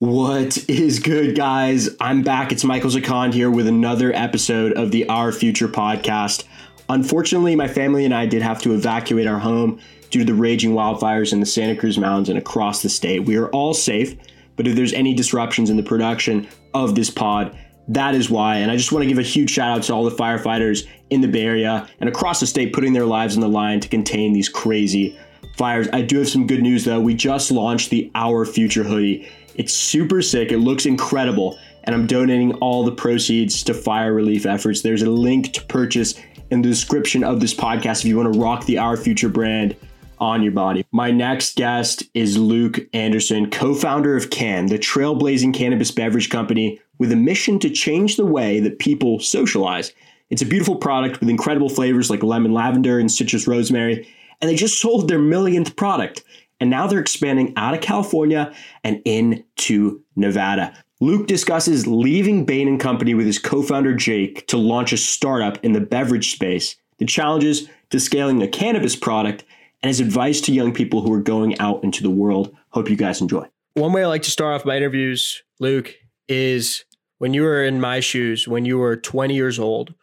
What is good, guys? I'm back. It's Michael Zakon here with another episode of the Our Future podcast. Unfortunately, my family and I did have to evacuate our home due to the raging wildfires in the Santa Cruz Mountains and across the state. We are all safe, but if there's any disruptions in the production of this pod, that is why. And I just want to give a huge shout out to all the firefighters in the Bay Area and across the state putting their lives on the line to contain these crazy fires. I do have some good news though. We just launched the Our Future hoodie. It's super sick. It looks incredible. And I'm donating all the proceeds to fire relief efforts. There's a link to purchase in the description of this podcast if you want to rock the Our Future brand on your body. My next guest is Luke Anderson, co founder of Cann, the trailblazing cannabis beverage company with a mission to change the way that people socialize. It's a beautiful product with incredible flavors like lemon lavender and citrus rosemary, and they just sold their millionth product and now they're expanding out of California and into Nevada. Luke discusses leaving Bain and Company with his co-founder Jake to launch a startup in the beverage space, the challenges to scaling a cannabis product, and his advice to young people who are going out into the world. Hope you guys enjoy. One way I like to start off my interviews, Luke, is when you were in my shoes, when you were 20 years old,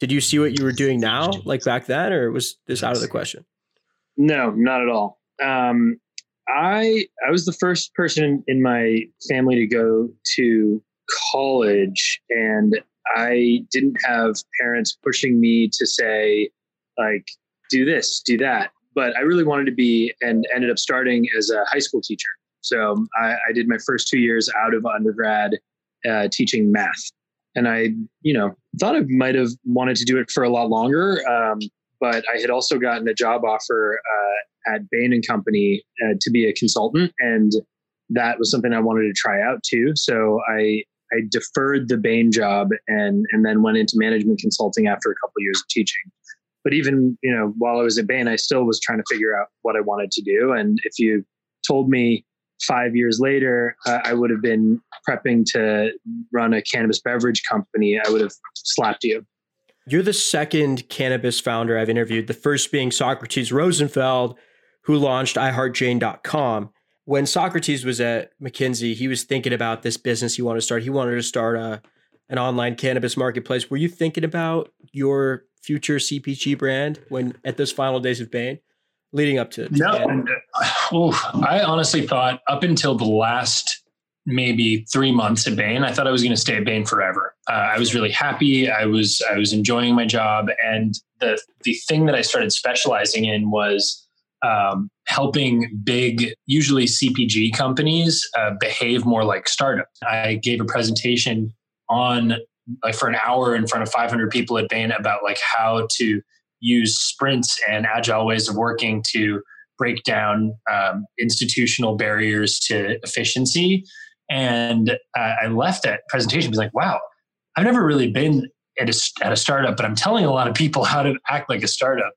did you see what you were doing now, like back then, or was this out of the question? No, not at all. Um, I I was the first person in my family to go to college, and I didn't have parents pushing me to say like do this, do that. But I really wanted to be, and ended up starting as a high school teacher. So I, I did my first two years out of undergrad uh, teaching math, and I, you know, thought I might have wanted to do it for a lot longer. Um, but I had also gotten a job offer uh, at Bain and Company uh, to be a consultant, and that was something I wanted to try out too. So I I deferred the Bain job and and then went into management consulting after a couple of years of teaching. But even you know while I was at Bain, I still was trying to figure out what I wanted to do. And if you told me five years later uh, I would have been prepping to run a cannabis beverage company, I would have slapped you. You're the second cannabis founder I've interviewed, the first being Socrates Rosenfeld, who launched iHeartJane.com. When Socrates was at McKinsey, he was thinking about this business he wanted to start. He wanted to start a, an online cannabis marketplace. Were you thinking about your future CPG brand when at those final days of Bain? leading up to, to no, I honestly thought up until the last maybe three months at Bain. I thought I was going to stay at Bain forever. Uh, I was really happy. I was I was enjoying my job, and the the thing that I started specializing in was um, helping big, usually CPG companies, uh, behave more like startups. I gave a presentation on like for an hour in front of 500 people at Bain about like how to use sprints and agile ways of working to break down um, institutional barriers to efficiency and uh, I left that presentation, was like, wow, I've never really been at a, at a startup, but I'm telling a lot of people how to act like a startup.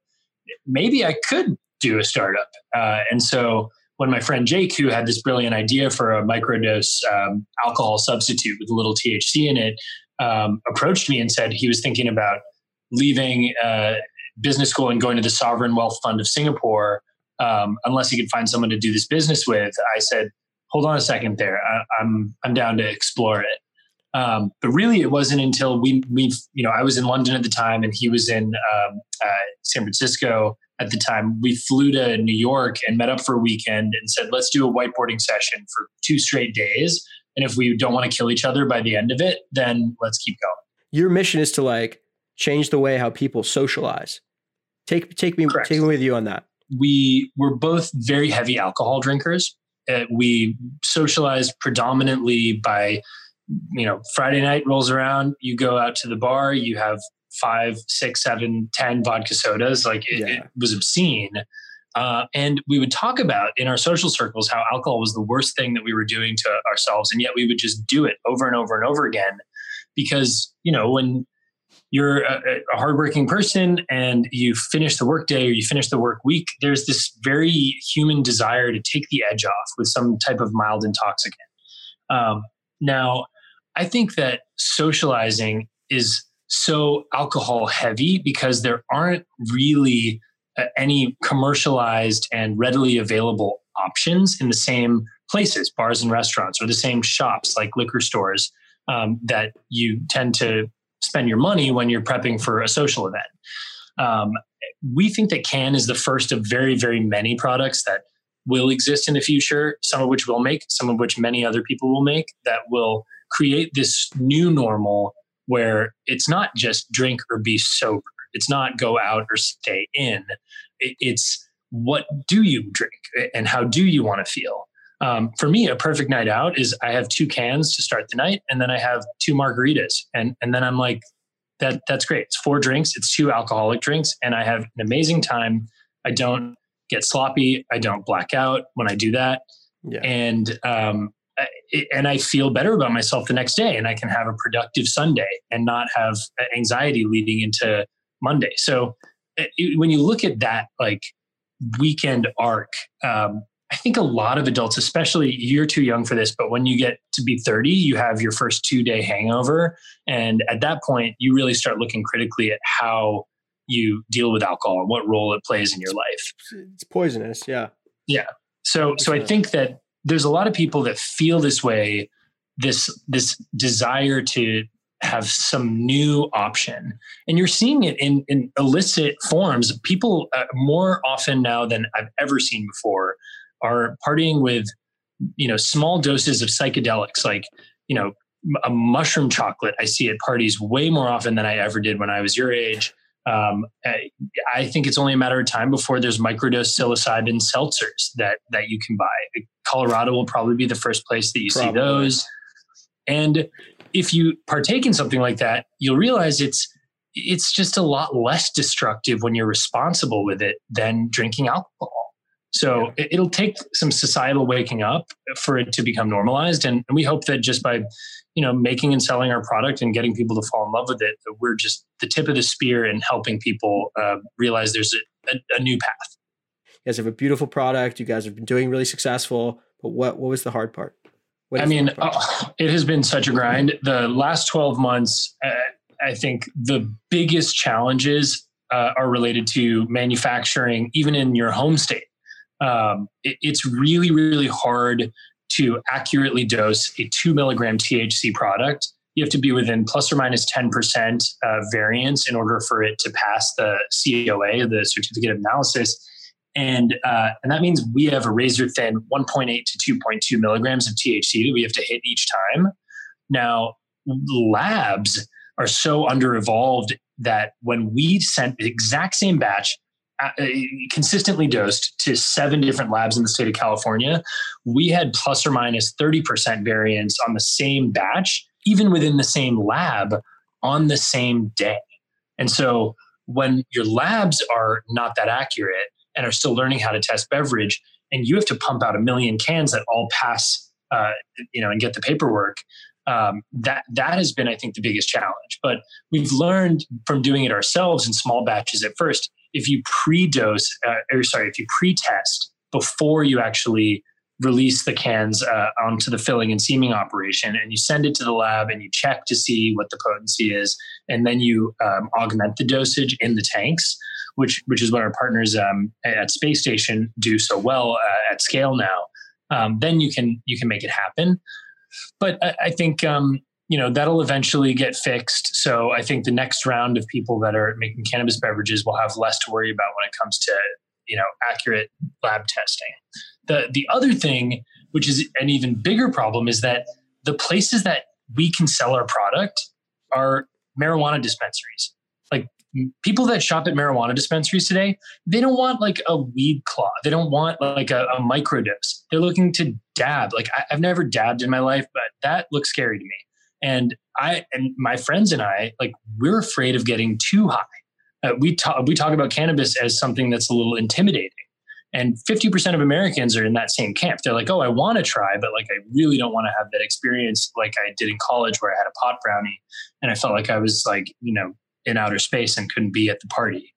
Maybe I could do a startup. Uh, and so when my friend Jake, who had this brilliant idea for a microdose um, alcohol substitute with a little THC in it, um, approached me and said he was thinking about leaving uh, business school and going to the Sovereign Wealth Fund of Singapore um, unless he could find someone to do this business with. I said, hold on a second there. I, am I'm, I'm down to explore it. Um, but really, it wasn't until we we you know I was in London at the time and he was in um, uh, San Francisco at the time. We flew to New York and met up for a weekend and said, let's do a whiteboarding session for two straight days. And if we don't want to kill each other by the end of it, then let's keep going. Your mission is to like change the way how people socialize. Take take me Correct. take me with you on that. We were both very heavy alcohol drinkers uh, we socialized predominantly by you know friday night rolls around you go out to the bar you have five six seven ten vodka sodas like it, yeah. it was obscene uh, and we would talk about in our social circles how alcohol was the worst thing that we were doing to ourselves and yet we would just do it over and over and over again because you know when you're a, a hardworking person and you finish the workday or you finish the work week, there's this very human desire to take the edge off with some type of mild intoxicant. Um, now, I think that socializing is so alcohol heavy because there aren't really uh, any commercialized and readily available options in the same places, bars and restaurants, or the same shops like liquor stores um, that you tend to spend your money when you're prepping for a social event. Um, we think that Cann is the first of very, very many products that will exist in the future, some of which we'll make, some of which many other people will make, that will create this new normal where it's not just drink or be sober. It's not go out or stay in. It's what do you drink and how do you want to feel? Um, for me, a perfect night out is I have two cans to start the night, and then I have two margaritas, and and then I'm like, that that's great. It's four drinks, it's two alcoholic drinks, and I have an amazing time. I don't get sloppy. I don't black out when I do that, yeah. and um, and I feel better about myself the next day, and I can have a productive Sunday and not have anxiety leading into Monday. So when you look at that like weekend arc, um, I think a lot of adults, especially you're too young for this, but when you get to be 30, you have your first two day hangover. And at that point, you really start looking critically at how you deal with alcohol and what role it plays in your life. It's poisonous. Yeah. Yeah. So, so I think that there's a lot of people that feel this way, this, this desire to have some new option. And you're seeing it in, in illicit forms. People uh, more often now than I've ever seen before are partying with, you know, small doses of psychedelics, like, you know, a mushroom chocolate. I see at parties way more often than I ever did when I was your age. Um, I think it's only a matter of time before there's microdose psilocybin seltzers that that you can buy. Colorado will probably be the first place that you probably. see those. And if you partake in something like that, you'll realize it's it's just a lot less destructive when you're responsible with it than drinking alcohol. So yeah. it'll take some societal waking up for it to become normalized, and we hope that just by you know making and selling our product and getting people to fall in love with it, we're just the tip of the spear in helping people uh, realize there's a, a, a new path. You guys have a beautiful product. You guys have been doing really successful. But what what was the hard part? I mean, oh, it has been such a grind. The last 12 months, uh, I think the biggest challenges uh, are related to manufacturing, even in your home state. Um, it, it's really, really hard to accurately dose a two milligram THC product. You have to be within plus or minus 10% uh, variance in order for it to pass the COA, the certificate of analysis and uh, and that means we have a razor thin 1.8 to 2.2 milligrams of THC that we have to hit each time. Now, labs are so under evolved that when we sent the exact same batch consistently dosed to seven different labs in the state of California, we had plus or minus 30% variance on the same batch, even within the same lab on the same day. And so when your labs are not that accurate, and are still learning how to test beverage and you have to pump out a million cans that all pass uh, you know and get the paperwork um, that that has been i think the biggest challenge but we've learned from doing it ourselves in small batches at first if you pre-dose uh, or sorry if you pre-test before you actually release the cans uh, onto the filling and seaming operation and you send it to the lab and you check to see what the potency is and then you um, augment the dosage in the tanks which which is what our partners um, at Space Station do so well uh, at scale now. Um, then you can you can make it happen. But I, I think um, you know that'll eventually get fixed. So I think the next round of people that are making cannabis beverages will have less to worry about when it comes to you know accurate lab testing. The the other thing, which is an even bigger problem, is that the places that we can sell our product are marijuana dispensaries people that shop at marijuana dispensaries today, they don't want like a weed claw. They don't want like a, a microdose. They're looking to dab. Like I, have never dabbed in my life, but that looks scary to me. And I and my friends and I, like we're afraid of getting too high. Uh, we talk we talk about cannabis as something that's a little intimidating. And 50% of Americans are in that same camp. They're like, oh, I want to try, but like, I really don't want to have that experience like I did in college where I had a pot brownie and I felt like I was like, you know, in outer space and couldn't be at the party.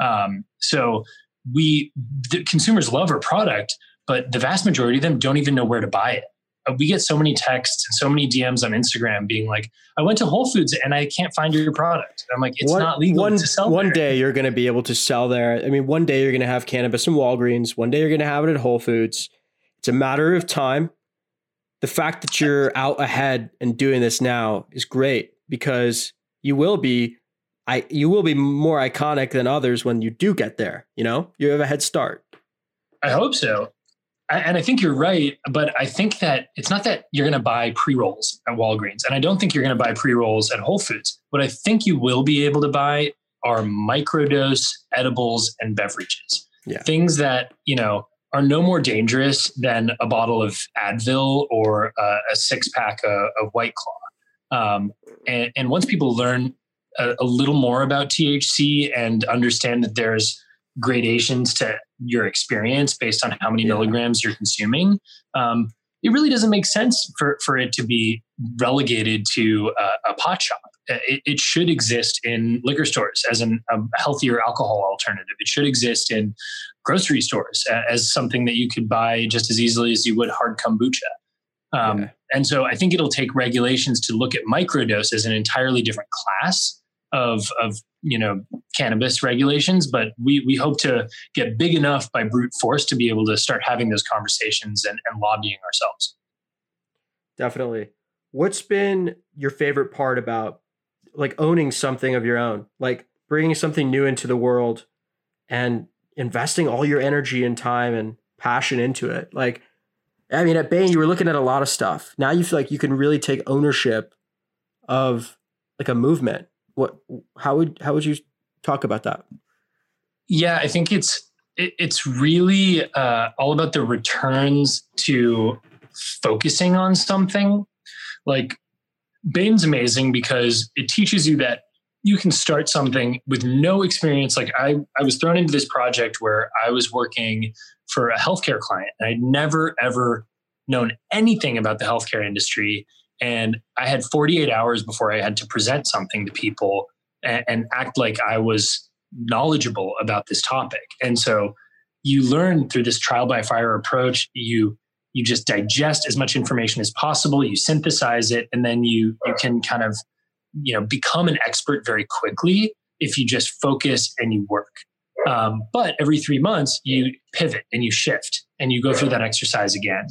Um, so we the consumers love our product, but the vast majority of them don't even know where to buy it. Uh, we get so many texts and so many DMs on Instagram being like, "I went to Whole Foods and I can't find your product." I'm like, "It's one, not legal one, to sell." One there. day you're going to be able to sell there. I mean, one day you're going to have cannabis in Walgreens. One day you're going to have it at Whole Foods. It's a matter of time. The fact that you're out ahead and doing this now is great because you will be I you will be more iconic than others when you do get there, you know? You have a head start. I hope so. I, and I think you're right, but I think that it's not that you're going to buy pre rolls at Walgreens, and I don't think you're going to buy pre rolls at Whole Foods. What I think you will be able to buy are microdose edibles and beverages, yeah. things that you know are no more dangerous than a bottle of Advil or uh, a six pack of, of White Claw. Um, and, and once people learn a, a little more about THC and understand that there's gradations to your experience based on how many yeah. milligrams you're consuming. Um, it really doesn't make sense for, for it to be relegated to a, a pot shop. It, it, should exist in liquor stores as an, a healthier alcohol alternative. It should exist in grocery stores as something that you could buy just as easily as you would hard kombucha. Um, yeah. And so I think it'll take regulations to look at microdose as an entirely different class of, of you know cannabis regulations, but we we hope to get big enough by brute force to be able to start having those conversations and, and lobbying ourselves. Definitely. What's been your favorite part about like owning something of your own, like bringing something new into the world and investing all your energy and time and passion into it? Like, I mean, at Bain, you were looking at a lot of stuff. Now you feel like you can really take ownership of like a movement what how would how would you talk about that? Yeah i think it's it, it's really uh, all about the returns to focusing on something. Like bain's amazing because it teaches you that you can start something with no experience. Like i i was thrown into this project where i was working for a healthcare client. And i'd never ever known anything about the healthcare industry and I had 48 hours before I had to present something to people and, and act like I was knowledgeable about this topic. And so you learn through this trial by fire approach, you you just digest as much information as possible, you synthesize it, and then you you can kind of you know become an expert very quickly if you just focus and you work. Um, but every three months, you pivot and you shift and you go through that exercise again.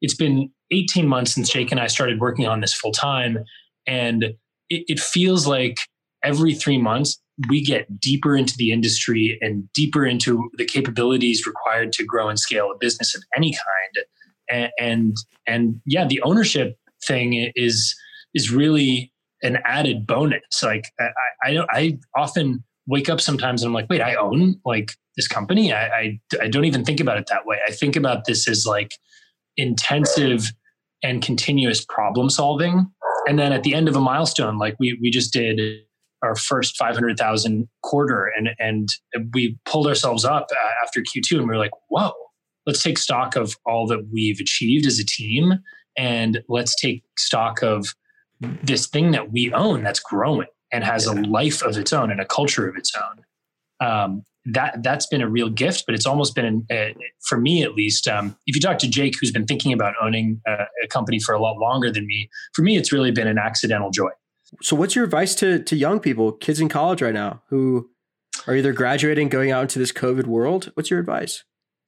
It's been 18 months since Jake and I started working on this full time. And it, it feels like every three months, we get deeper into the industry and deeper into the capabilities required to grow and scale a business of any kind. And, and, and yeah, the ownership thing is, is really an added bonus. Like I, I I often wake up sometimes and I'm like, wait, I own like this company. I, I, I don't even think about it that way. I think about this as like intensive and continuous problem solving. And then at the end of a milestone, like we we just did our first 500,000 quarter and and we pulled ourselves up after Q2 and we were like, "Whoa, let's take stock of all that we've achieved as a team and let's take stock of this thing that we own that's growing and has yeah. a life of its own and a culture of its own." Um, that that's been a real gift, but it's almost been a, for me at least. Um, if you talk to Jake, who's been thinking about owning a, a, company for a lot longer than me, for me, it's really been an accidental joy. So, what's your advice to to young people, kids in college right now, who are either graduating, going out into this COVID world? What's your advice?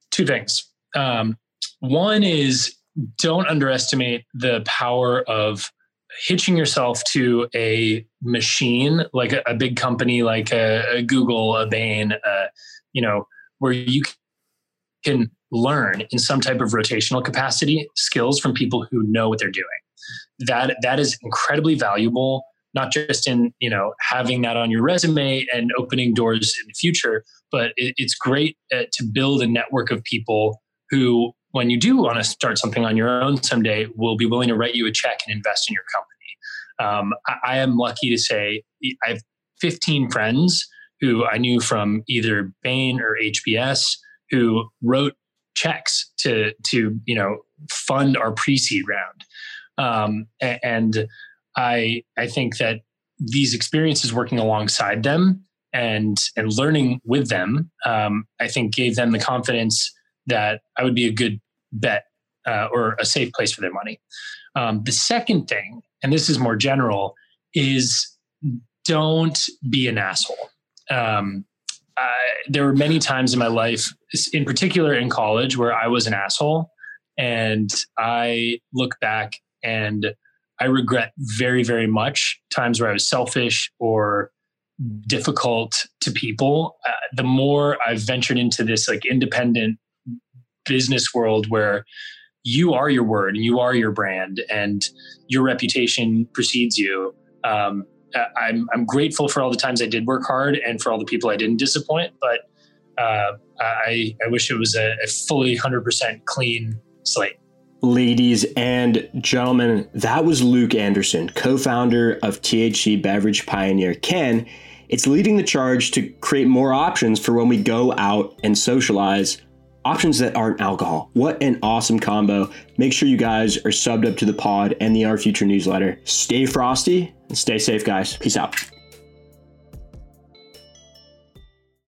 Two things. Um, one is don't underestimate the power of hitching yourself to a machine like a, a big company like a, a Google, a Bain, uh, you know, where you can learn in some type of rotational capacity skills from people who know what they're doing. That that is incredibly valuable, not just in you know having that on your resume and opening doors in the future, but it, it's great uh, to build a network of people who when you do want to start something on your own someday, will be willing to write you a check and invest in your company. Um, I, I, am lucky to say I have 15 friends who I knew from either Bain or HBS who wrote checks to to you know fund our pre-seed round. Um, and I I think that these experiences working alongside them and and learning with them, um, I think gave them the confidence that I would be a good bet uh, or a safe place for their money. Um, the second thing, and this is more general, is don't be an asshole. Um, there were many times in my life, in particular in college, where I was an asshole. And I look back and I regret very, very much times where I was selfish or difficult to people. Uh, the more I've ventured into this like independent business world where you are your word and you are your brand and your reputation precedes you. Um, I'm, I'm grateful for all the times I did work hard and for all the people I didn't disappoint, but uh, I, I wish it was a, a fully 100% clean slate. Ladies and gentlemen, that was Luke Anderson, co founder of THC beverage pioneer Cann. It's leading the charge to create more options for when we go out and socialize options that aren't alcohol. What an awesome combo. Make sure you guys are subbed up to the pod and the Our Future newsletter. Stay frosty and stay safe, guys. Peace out.